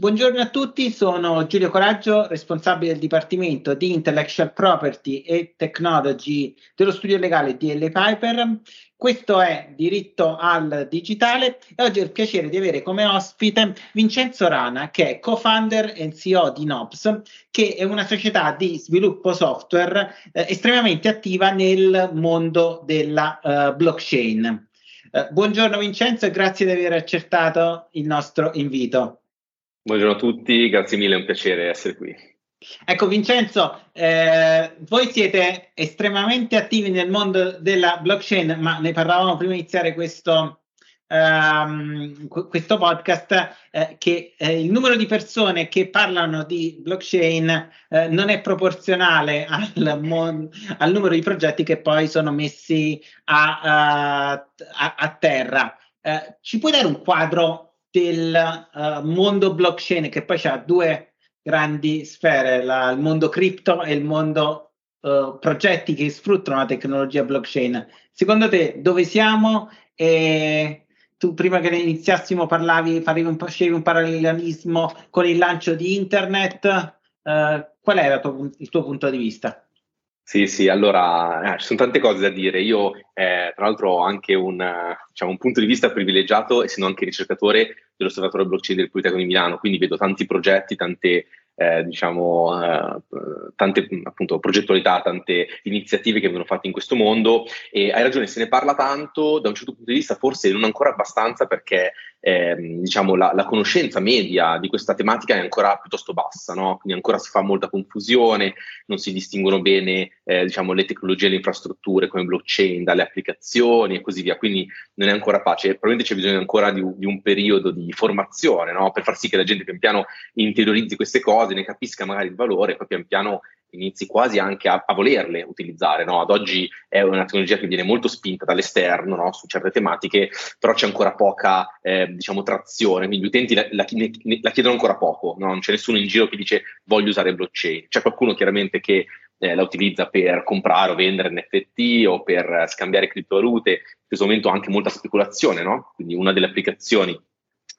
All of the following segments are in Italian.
Buongiorno a tutti, sono Giulio Coraggio, responsabile del Dipartimento di Intellectual Property e Technology dello studio legale DL Piper. Questo è Diritto al Digitale e oggi ho il piacere di avere come ospite Vincenzo Rana, che è co-founder e CEO di Nobs, che è una società di sviluppo software eh, estremamente attiva nel mondo della uh, blockchain. Uh, buongiorno Vincenzo e grazie di aver accettato il nostro invito. Buongiorno a tutti, grazie mille, è un piacere essere qui. Ecco Vincenzo, eh, voi siete estremamente attivi nel mondo della blockchain, ma ne parlavamo prima di iniziare questo, um, questo podcast, eh, che eh, il numero di persone che parlano di blockchain eh, non è proporzionale al, mon- al, numero di progetti che poi sono messi a, a, a terra. Eh, ci puoi dare un quadro del uh, mondo blockchain che poi ha due grandi sfere, la, il mondo cripto e il mondo uh, progetti che sfruttano la tecnologia blockchain. Secondo te dove siamo? E tu prima che iniziassimo parlavi, un, facevi un parallelismo con il lancio di internet. Uh, qual era tuo, il tuo punto di vista? Sì, sì, allora eh, ci sono tante cose da dire. Io, eh, tra l'altro, ho anche un, diciamo, un, punto di vista privilegiato, essendo anche ricercatore dell'Osservatorio Blockchain del Politecnico di Milano, quindi vedo tanti progetti, tante, eh, diciamo, eh, tante appunto, progettualità, tante iniziative che vengono fatte in questo mondo. E hai ragione, se ne parla tanto, da un certo punto di vista, forse non ancora abbastanza, perché ehm, diciamo, la, la, conoscenza media di questa tematica è ancora piuttosto bassa, no? quindi ancora si fa molta confusione, non si distinguono bene eh, diciamo, le tecnologie e le infrastrutture come blockchain dalle applicazioni e così via, quindi non è ancora facile, probabilmente c'è bisogno ancora di, di un periodo di formazione no? per far sì che la gente pian piano interiorizzi queste cose, ne capisca magari il valore e poi pian piano inizi quasi anche a, a volerle utilizzare. No? Ad oggi è una tecnologia che viene molto spinta dall'esterno no? su certe tematiche, però c'è ancora poca eh, diciamo, trazione, quindi gli utenti la, la, la chiedono ancora poco, no? non c'è nessuno in giro che dice voglio usare blockchain. C'è qualcuno chiaramente che eh, la utilizza per comprare o vendere NFT o per scambiare criptovalute, in questo momento anche molta speculazione, quindi una delle applicazioni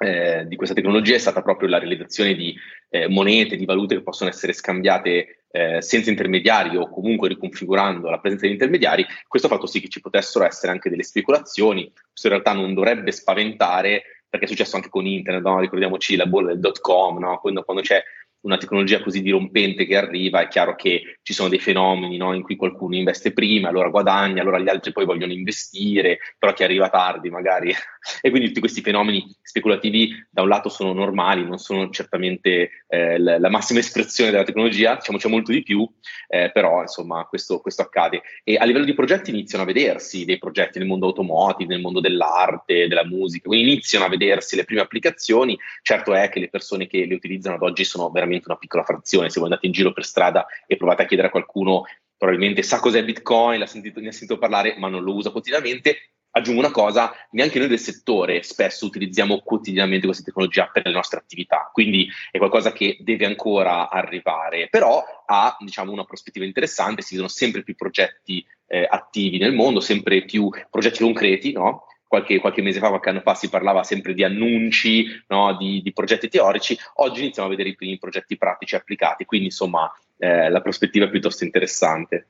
eh, di questa tecnologia è stata proprio la realizzazione di eh, monete, di valute che possono essere scambiate eh, senza intermediari o comunque riconfigurando la presenza di intermediari. Questo ha fatto sì che ci potessero essere anche delle speculazioni. Questo in realtà non dovrebbe spaventare perché è successo anche con internet, no? ricordiamoci la bolla del dot com, no? quando, quando c'è una tecnologia così dirompente che arriva, è chiaro che ci sono dei fenomeni no, in cui qualcuno investe prima, allora guadagna, allora gli altri poi vogliono investire, però chi arriva tardi magari. e quindi tutti questi fenomeni speculativi da un lato sono normali, non sono certamente eh, la, massima espressione della tecnologia, diciamo c'è molto di più, eh, però insomma questo, questo, accade. E a livello di progetti iniziano a vedersi dei progetti nel mondo automotive, nel mondo dell'arte, della musica, quindi iniziano a vedersi le prime applicazioni. Certo è che le persone che le utilizzano ad oggi sono veramente veramente una piccola frazione. Se voi andate in giro per strada e provate a chiedere a qualcuno, probabilmente sa cos'è Bitcoin, sentito, ne ha sentito parlare, ma non lo usa quotidianamente. Aggiungo una cosa, neanche noi del settore spesso utilizziamo quotidianamente questa tecnologia per le nostre attività, quindi è qualcosa che deve ancora arrivare, però ha diciamo, una prospettiva interessante, si vedono sempre più progetti eh, attivi nel mondo, sempre più progetti concreti, no? Qualche, qualche, mese fa, qualche anno fa si parlava sempre di annunci, no, di, di, progetti teorici, oggi iniziamo a vedere i primi progetti pratici applicati, quindi insomma eh, la prospettiva è piuttosto interessante.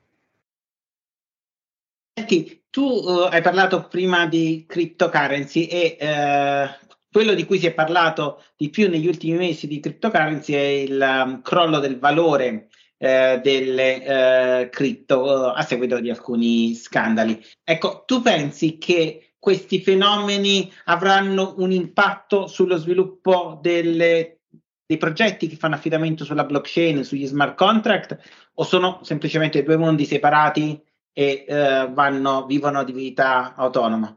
Senti, tu uh, hai parlato prima di cryptocurrency e uh, quello di cui si è parlato di più negli ultimi mesi di cryptocurrency è il um, crollo del valore eh, delle eh, cripto a seguito di alcuni scandali. Ecco, tu pensi che questi fenomeni avranno un impatto sullo sviluppo delle, dei progetti che fanno affidamento sulla blockchain, sugli smart contract, o sono semplicemente due mondi separati e eh, vanno, vivono di vita autonoma?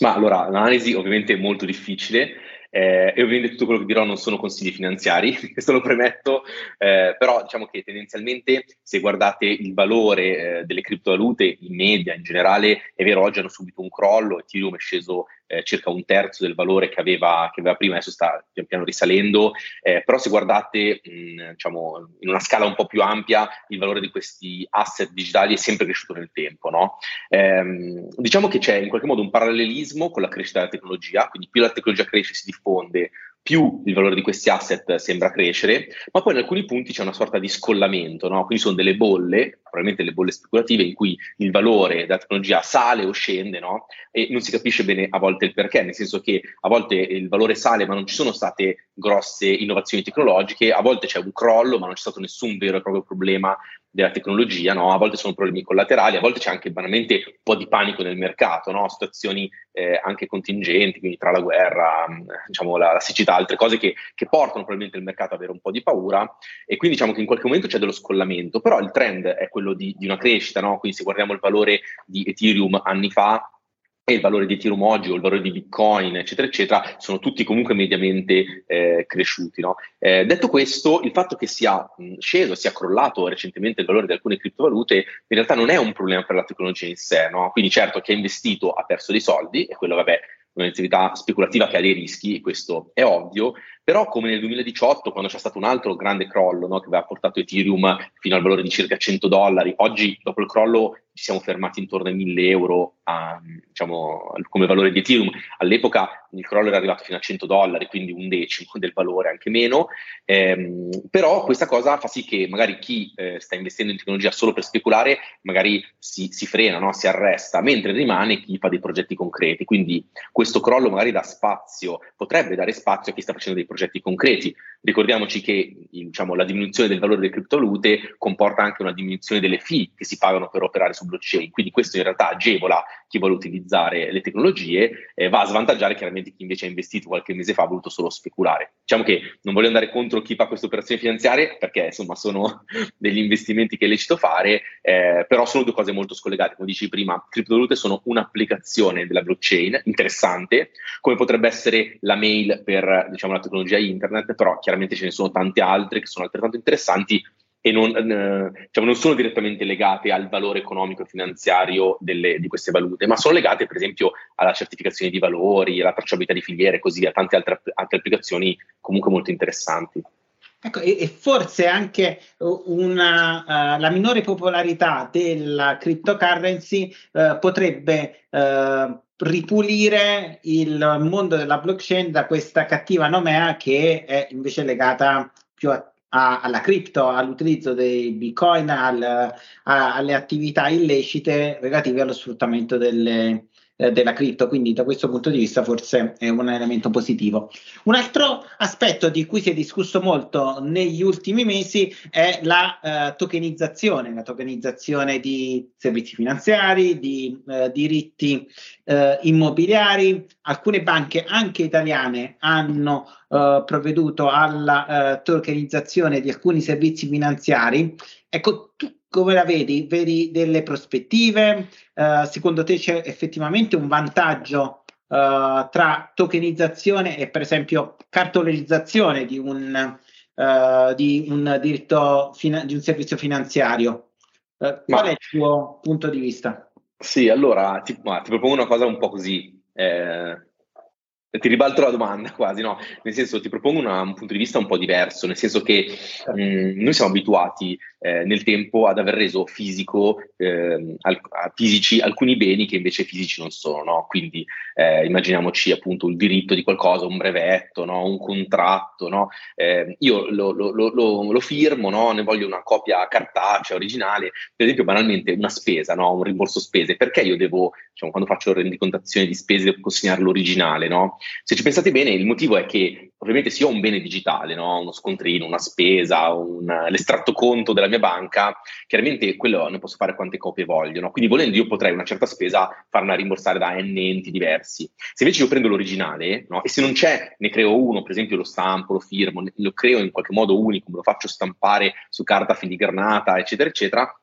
Ma allora, l'analisi ovviamente è molto difficile eh, e ovviamente tutto quello che dirò non sono consigli finanziari, questo lo premetto, eh, però diciamo che tendenzialmente se guardate il valore eh, delle criptovalute in media, in generale, è vero, oggi hanno subito un crollo, Ethereum è sceso eh, circa un terzo del valore che aveva, che aveva, prima, adesso sta pian piano risalendo, eh, però se guardate mh, diciamo, in una scala un po' più ampia il valore di questi asset digitali è sempre cresciuto nel tempo. No? Eh, diciamo che c'è in qualche modo un parallelismo con la crescita della tecnologia, quindi più la tecnologia cresce e si diffonde, più il valore di questi asset sembra crescere, ma poi in alcuni punti c'è una sorta di scollamento, no? quindi sono delle bolle, probabilmente le bolle speculative, in cui il valore della tecnologia sale o scende no? e non si capisce bene a volte il perché, nel senso che a volte il valore sale ma non ci sono state grosse innovazioni tecnologiche, a volte c'è un crollo ma non c'è stato nessun vero e proprio problema della tecnologia, no? a volte sono problemi collaterali, a volte c'è anche banalmente un po' di panico nel mercato, no? situazioni eh, anche contingenti, quindi tra la guerra, diciamo, la, la siccità, altre cose che, che, portano probabilmente il mercato ad avere un po' di paura e quindi diciamo che in qualche momento c'è dello scollamento, però il trend è quello di, di una crescita, no? quindi se guardiamo il valore di Ethereum anni fa, e il valore di Ethereum oggi o il valore di Bitcoin, eccetera, eccetera, sono tutti comunque mediamente eh, cresciuti. No? Eh, detto questo, il fatto che sia mh, sceso, sia crollato recentemente il valore di alcune criptovalute, in realtà non è un problema per la tecnologia in sé. No? Quindi certo chi ha investito ha perso dei soldi e quello, vabbè, un'attività speculativa che ha dei rischi, questo è ovvio, però come nel 2018 quando c'è stato un altro grande crollo no, che aveva portato Ethereum fino al valore di circa 100 dollari, oggi dopo il crollo ci siamo fermati intorno ai 1000 euro a, diciamo, come valore di Ethereum. All'epoca il crollo era arrivato fino a 100 dollari, quindi un decimo del valore, anche meno. Eh, però questa cosa fa sì che magari chi eh, sta investendo in tecnologia solo per speculare, magari si, si frena, no? si arresta, mentre rimane chi fa dei progetti concreti. Quindi questo crollo magari dà spazio, potrebbe dare spazio a chi sta facendo dei progetti concreti. Ricordiamoci che diciamo, la diminuzione del valore delle criptovalute comporta anche una diminuzione delle fee che si pagano per operare su blockchain, quindi questo in realtà agevola chi vuole utilizzare le tecnologie, eh, va a svantaggiare chiaramente chi invece ha investito qualche mese fa ha voluto solo speculare. Diciamo che non voglio andare contro chi fa queste operazioni finanziarie perché insomma sono degli investimenti che è lecito fare, eh, però sono due cose molto scollegate, come dicevi prima, criptovalute sono un'applicazione della blockchain interessante, come potrebbe essere la mail per diciamo, la tecnologia internet, però chiaramente ce ne sono tante altre che sono altrettanto interessanti e non, eh, diciamo, non, sono direttamente legate al valore economico e finanziario delle, di queste valute, ma sono legate per esempio alla certificazione di valori, alla tracciabilità di filiere e così via, tante altre, altre applicazioni comunque molto interessanti. Ecco, e, e, forse anche una, uh, la minore popolarità della cryptocurrency uh, potrebbe uh, ripulire il mondo della blockchain da questa cattiva nomea che è invece legata più a a, alla cripto, all'utilizzo dei bitcoin, al, a, alle attività illecite relative allo sfruttamento delle, eh, della cripto, quindi da questo punto di vista forse è un elemento positivo. Un altro aspetto di cui si è discusso molto negli ultimi mesi è la eh, tokenizzazione, la tokenizzazione di servizi finanziari, di eh, diritti eh, immobiliari. Alcune banche, anche italiane, hanno eh, provveduto alla tokenizzazione di alcuni servizi finanziari. Ecco, come la vedi? Vedi delle prospettive? Uh, secondo te c'è effettivamente un vantaggio uh, tra tokenizzazione e per esempio cartolarizzazione di un, uh, di un diritto, fina- di un servizio finanziario? qual ma, è il tuo punto di vista? Sì, allora ti, ma, ti propongo una cosa un po' così. Eh, ti ribalto la domanda quasi, no? Nel senso, ti propongo una, un punto di vista un po' diverso, nel senso che mh, mm, noi siamo abituati eh, nel tempo ad aver reso fisico, eh, al, fisici alcuni beni che invece fisici non sono, no? Quindi eh, immaginiamoci appunto il diritto di qualcosa, un brevetto, no? un contratto, no? Eh, io lo, lo, lo, lo firmo, no? ne voglio una copia cartacea, originale, per esempio banalmente una spesa, no? un rimborso spese, perché io devo, diciamo, quando faccio rendicontazione di spese, devo consegnare l'originale, no? Se ci pensate bene, il motivo è che ovviamente se ho un bene digitale, no? uno scontrino, una spesa, un, l'estratto conto della mia banca, chiaramente quello ne posso fare quante copie voglio. No? Quindi volendo io potrei una certa spesa farla rimborsare da n enti diversi. Se invece io prendo l'originale no? e se non c'è, ne creo uno, per esempio lo stampo, lo firmo, lo creo in qualche modo unico, lo faccio stampare su carta filigranata, eccetera, eccetera,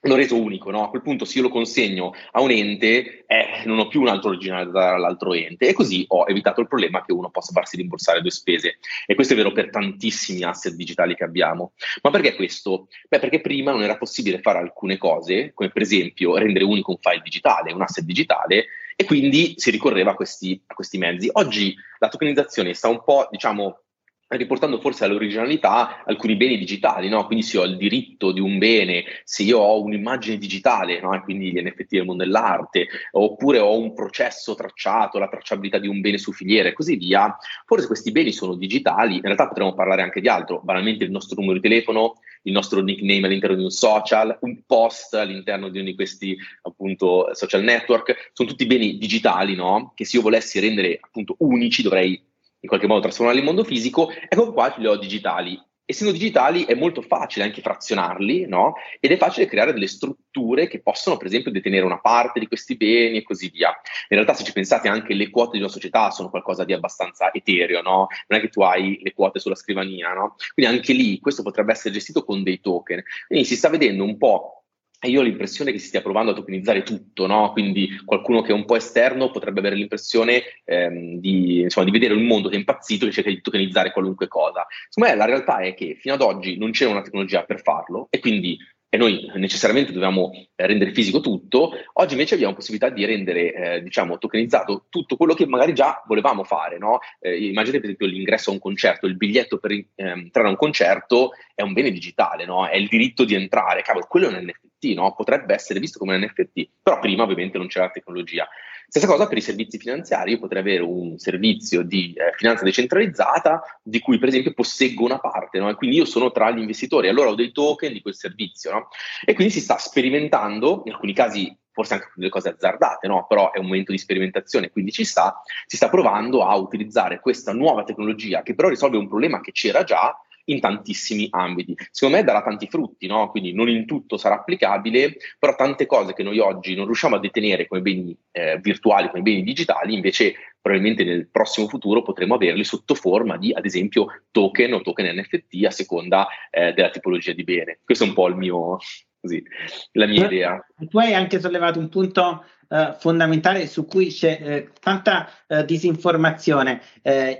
l'ho reso unico, no? A quel punto se io lo consegno a un ente, eh, non ho più un altro originale da dare all'altro ente e così ho evitato il problema che uno possa farsi rimborsare due spese. E questo è vero per tantissimi asset digitali che abbiamo. Ma perché questo? Beh, perché prima non era possibile fare alcune cose, come per esempio rendere unico un file digitale, un asset digitale, e quindi si ricorreva a questi, a questi mezzi. Oggi la tokenizzazione sta un po', diciamo, riportando forse all'originalità alcuni beni digitali, no? Quindi se ho il diritto di un bene, se io ho un'immagine digitale, no? Quindi gli NFT del mondo dell'arte, oppure ho un processo tracciato, la tracciabilità di un bene su filiere e così via, forse questi beni sono digitali, in realtà potremmo parlare anche di altro, banalmente il nostro numero di telefono, il nostro nickname all'interno di un social, un post all'interno di uno di questi appunto social network, sono tutti beni digitali, no? Che se io volessi rendere appunto unici dovrei in qualche modo trasformarli in mondo fisico, ecco qua li ho digitali. Essendo digitali è molto facile anche frazionarli, no? Ed è facile creare delle strutture che possono, per esempio, detenere una parte di questi beni e così via. In realtà, se ci pensate, anche le quote di una società sono qualcosa di abbastanza etereo, no? Non è che tu hai le quote sulla scrivania, no? Quindi anche lì questo potrebbe essere gestito con dei token. Quindi si sta vedendo un po' E io ho l'impressione che si stia provando a tokenizzare tutto, no? quindi qualcuno che è un po' esterno potrebbe avere l'impressione ehm, di, insomma, di, vedere un mondo che è impazzito e cerca di tokenizzare qualunque cosa. Secondo me la realtà è che fino ad oggi non c'era una tecnologia per farlo e quindi e noi necessariamente dobbiamo eh, rendere fisico tutto, oggi invece abbiamo possibilità di rendere, eh, diciamo, tokenizzato tutto quello che magari già volevamo fare, no? eh, immaginate per esempio l'ingresso a un concerto, il biglietto per eh, entrare a un concerto è un bene digitale, no? È il diritto di entrare, cavolo, quello è un NFT, no? Potrebbe essere visto come un NFT, però prima ovviamente non c'era la tecnologia. Stessa cosa per i servizi finanziari, io potrei avere un servizio di eh, finanza decentralizzata di cui per esempio posseggo una parte, no? e quindi io sono tra gli investitori, allora ho dei token di quel servizio, no? e quindi si sta sperimentando, in alcuni casi forse anche delle cose azzardate, no? però è un momento di sperimentazione, quindi ci sta, si sta provando a utilizzare questa nuova tecnologia che però risolve un problema che c'era già in tantissimi ambiti. Secondo me darà tanti frutti, no? quindi non in tutto sarà applicabile, però tante cose che noi oggi non riusciamo a detenere come beni eh, virtuali, come beni digitali, invece probabilmente nel prossimo futuro potremo averli sotto forma di, ad esempio, token o token NFT a seconda eh, della tipologia di bene. Questo è un po' il mio, così, la mia idea. Tu hai anche sollevato un punto uh, fondamentale su cui c'è uh, tanta uh, disinformazione.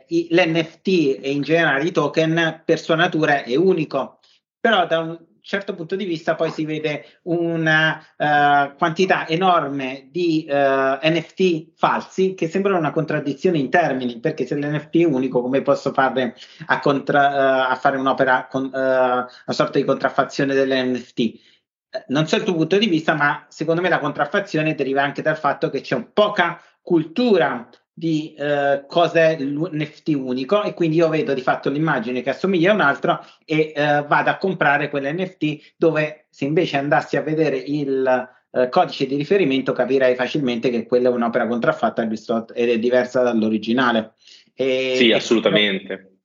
I, L'NFT e in generale i token per sua natura è unico, però da un certo punto di vista poi si vede una quantità enorme di NFT falsi che sembrano una contraddizione in termini, perché se l'NFT è unico, come posso fare a, contra, a fare un'opera, con, una sorta di contraffazione dell'NFT? Non so il tuo punto di vista, ma secondo me la contraffazione deriva anche dal fatto che c'è poca cultura di eh, cos'è l'NFT unico e quindi io vedo di fatto l'immagine che assomiglia a un altro e eh, vado a comprare quell'NFT dove se invece andassi a vedere il eh, codice di riferimento capirei facilmente che quella è un'opera contraffatta ed è diversa dall'originale. E, sì, assolutamente.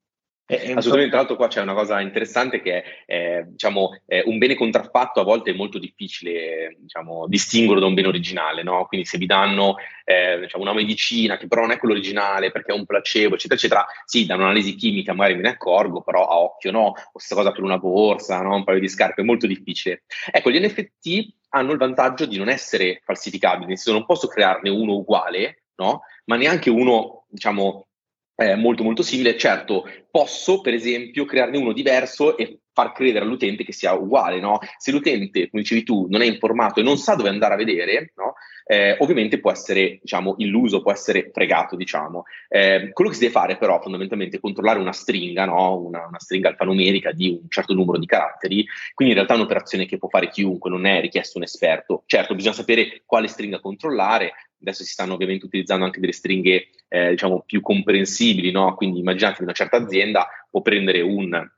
Assolutamente, tra l'altro qua c'è una cosa interessante che è, eh, diciamo, è un bene contraffatto a volte è molto difficile diciamo, distinguerlo da un bene originale, no? quindi se vi danno eh, diciamo, una medicina che però non è quello originale perché è un placebo, eccetera, eccetera, sì, da un'analisi chimica magari me ne accorgo, però a occhio no, o stessa cosa per una borsa, no? un paio di scarpe, è molto difficile. Ecco, gli NFT hanno il vantaggio di non essere falsificabili, nel senso non posso crearne uno uguale, no? ma neanche uno, diciamo, eh, molto molto simile. Certo, posso per esempio crearne uno diverso e far credere all'utente che sia uguale, no? Se l'utente, come dicevi tu, non è informato e non sa dove andare a vedere, no? eh, ovviamente può essere, diciamo, illuso, può essere fregato, diciamo. Eh, quello che si deve fare però fondamentalmente è controllare una stringa, no? una, una, stringa alfanumerica di un certo numero di caratteri, quindi in realtà è un'operazione che può fare chiunque, non è richiesto un esperto. Certo, bisogna sapere quale stringa controllare, adesso si stanno ovviamente utilizzando anche delle stringhe eh, diciamo più comprensibili, no? quindi immaginate una certa azienda può prendere un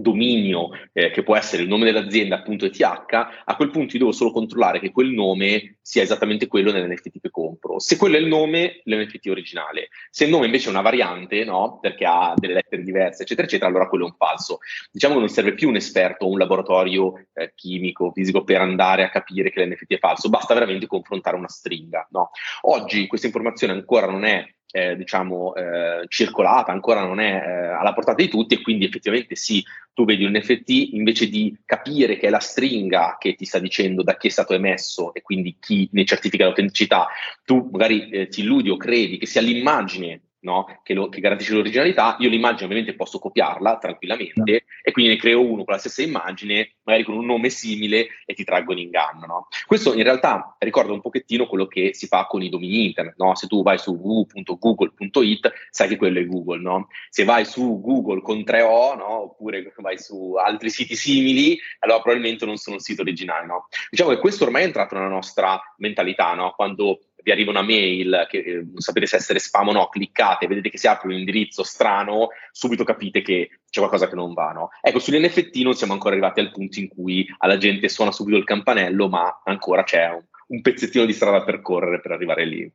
dominio eh, che può essere il nome dell'azienda appunto ETH, a quel punto io devo solo controllare che quel nome sia esattamente quello nell'NFT che compro. Se quello è il nome, l'NFT originale. Se il nome invece è una variante, no, perché ha delle lettere diverse, eccetera, eccetera, allora quello è un falso. Diciamo che non serve più un esperto o un laboratorio eh, chimico, fisico per andare a capire che l'NFT è falso, basta veramente confrontare una stringa. No? Oggi questa informazione ancora non è eh, diciamo, eh, circolata, ancora non è eh, alla portata di tutti e quindi effettivamente sì, tu vedi un NFT invece di capire che è la stringa che ti sta dicendo da chi è stato emesso e quindi chi ne certifica l'autenticità, tu magari eh, ti illudi o credi che sia l'immagine no? che, lo, che, garantisce l'originalità, io l'immagine ovviamente posso copiarla tranquillamente e quindi ne creo uno con la stessa immagine, magari con un nome simile e ti traggo in inganno. No? Questo in realtà ricorda un pochettino quello che si fa con i domini internet. No? Se tu vai su www.google.it sai che quello è Google. Se vai su Google con 3O oppure vai su altri siti simili, allora probabilmente non sono un sito originale. Diciamo che questo ormai è entrato nella nostra mentalità, quando vi arriva una mail che eh, non sapete se essere spam o no, cliccate, vedete che si apre un indirizzo strano, subito capite che c'è qualcosa che non va. No? Ecco, sugli NFT non siamo ancora arrivati al punto in cui alla gente suona subito il campanello, ma ancora c'è un, un pezzettino di strada da percorrere per arrivare lì.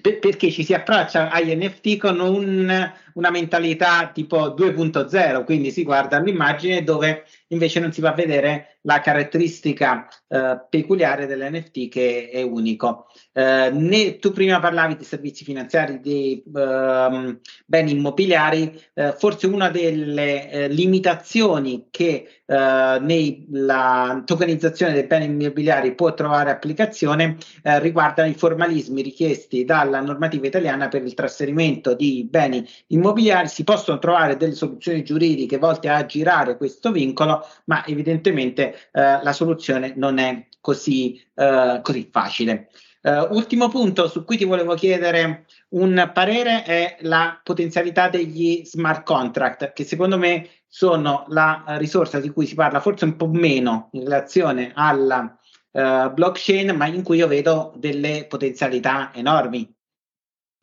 Per, perché ci si approccia agli NFT con un, una mentalità tipo 2.0, quindi si guarda l'immagine dove invece non si va a vedere la caratteristica eh, peculiare dell'NFT che è unico. Eh, ne, tu prima parlavi di servizi finanziari, di eh, beni immobiliari, eh, forse una delle eh, limitazioni che eh, nei, la tokenizzazione dei beni immobiliari può trovare applicazione riguarda i formalismi richiesti dalla normativa italiana per il trasferimento di beni immobiliari. Si possono trovare delle soluzioni giuridiche volte a girare questo vincolo, ma evidentemente eh, la soluzione non è così, eh, così facile. Uh, ultimo punto su cui ti volevo chiedere un parere è la potenzialità degli smart contract, che secondo me sono la risorsa di cui si parla forse un po' meno in relazione alla uh, blockchain, ma in cui io vedo delle potenzialità enormi.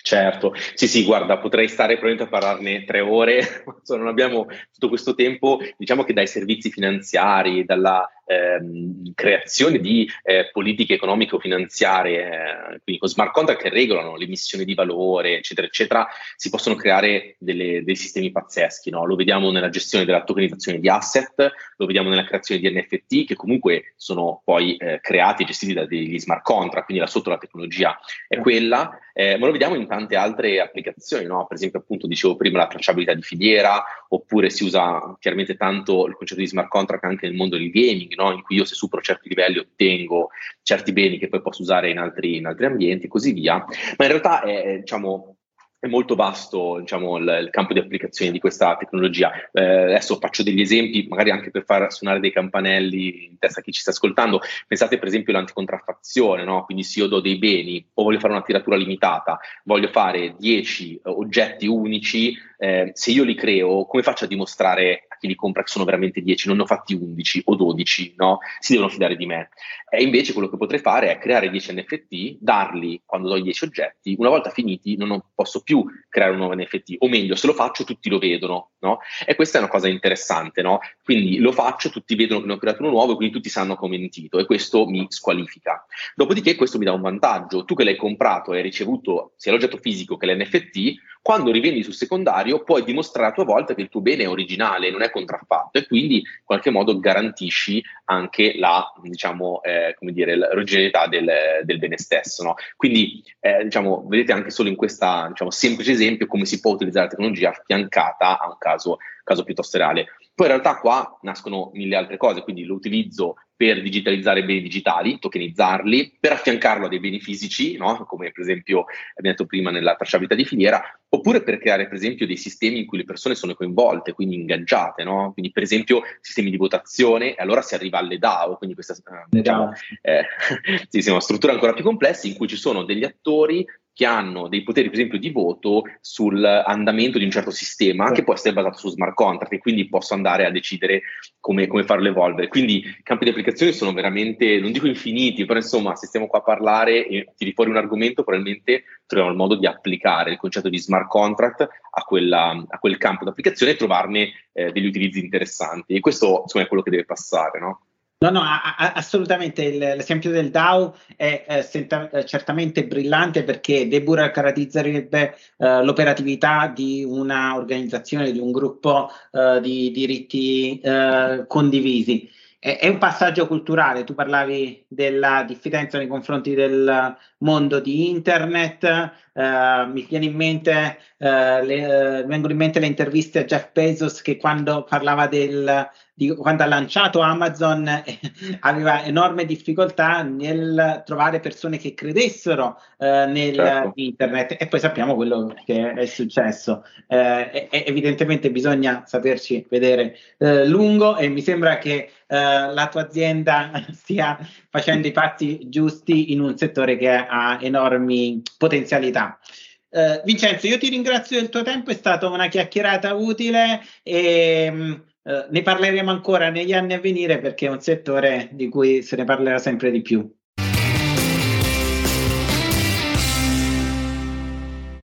Certo, sì, sì, guarda, potrei stare probabilmente a parlarne tre ore, non abbiamo tutto questo tempo. Diciamo che dai servizi finanziari, dalla ehm, creazione di eh, politiche economico-finanziarie, eh, quindi con smart contract che regolano l'emissione di valore, eccetera, eccetera, si possono creare delle, dei sistemi pazzeschi. No? Lo vediamo nella gestione della tokenizzazione di asset, lo vediamo nella creazione di NFT, che comunque sono poi eh, creati e gestiti da degli smart contract, quindi là sotto la tecnologia è quella, eh, ma lo vediamo in tante altre applicazioni, no? per esempio appunto dicevo prima la tracciabilità di filiera, oppure si usa chiaramente tanto il concetto di smart contract anche nel mondo del gaming, no? in cui io se supero certi livelli ottengo certi beni che poi posso usare in altri, in altri ambienti e così via. Ma in realtà è, diciamo, è molto vasto diciamo, il, il, campo di applicazione di questa tecnologia. Eh, adesso faccio degli esempi, magari anche per far suonare dei campanelli in testa a chi ci sta ascoltando. Pensate per esempio all'anticontraffazione, no? quindi se io do dei beni o voglio fare una tiratura limitata, voglio fare 10 eh, oggetti unici, eh, se io li creo, come faccio a dimostrare a chi li compra che sono veramente 10, non ne ho fatti 11 o 12, no? Si devono fidare di me. E invece quello che potrei fare è creare 10 NFT, darli quando do i 10 oggetti, una volta finiti non posso più creare un nuovo NFT, o meglio, se lo faccio tutti lo vedono, no? E questa è una cosa interessante, no? Quindi lo faccio, tutti vedono che ne ho creato uno nuovo, quindi tutti sanno come mentito e questo mi squalifica. Dopodiché questo mi dà un vantaggio, tu che l'hai comprato e hai ricevuto sia l'oggetto fisico che l'NFT, quando rivendi sul secondario puoi dimostrare a tua volta che il tuo bene è originale, non è contraffatto e quindi in qualche modo garantisci anche la, diciamo, eh, come dire, l'originalità del, del bene stesso. No? Quindi, eh, diciamo, vedete anche solo in questo diciamo, semplice esempio come si può utilizzare la tecnologia affiancata a un caso, caso piuttosto reale. Poi in realtà qua nascono mille altre cose, quindi lo utilizzo per digitalizzare beni digitali, tokenizzarli, per affiancarlo a dei beni fisici, no? come per esempio abbiamo detto prima nella tracciabilità di filiera, oppure per creare per esempio dei sistemi in cui le persone sono coinvolte, quindi ingaggiate, no? quindi per esempio sistemi di votazione, e allora si arriva alle DAO, quindi questa eh, diciamo, eh, sì, sì, una struttura ancora più complessa in cui ci sono degli attori che hanno dei poteri, per esempio, di voto sull'andamento di un certo sistema, che può essere basato su smart contract, e quindi posso andare a decidere come, come farlo evolvere. Quindi i campi di applicazione sono veramente, non dico infiniti, però insomma, se stiamo qua a parlare e tiri fuori un argomento, probabilmente troviamo il modo di applicare il concetto di smart contract a, quella, a quel campo di applicazione e trovarne eh, degli utilizzi interessanti. E questo insomma, è quello che deve passare, no? No, no, a, a, assolutamente. Il, l'esempio del DAO è eh, senta, eh, certamente brillante perché deburocratizzerebbe eh, l'operatività di una organizzazione, di un gruppo eh, di diritti eh, condivisi. è, è, un passaggio culturale. Tu parlavi della diffidenza nei confronti del mondo di internet. Uh, mi viene in mente, uh, le, vengono in mente le interviste a Jeff Bezos che quando parlava del, di, quando ha lanciato Amazon eh, aveva enorme difficoltà nel trovare persone che credessero nel certo. internet e poi sappiamo quello che è successo. E, evidentemente bisogna saperci vedere lungo e mi sembra che la tua azienda stia facendo i passi giusti in un settore che ha enormi potenzialità. Uh, Vincenzo, io ti ringrazio del tuo tempo, è stata una chiacchierata utile e uh, ne parleremo ancora negli anni a venire perché è un settore di cui se ne parlerà sempre di più.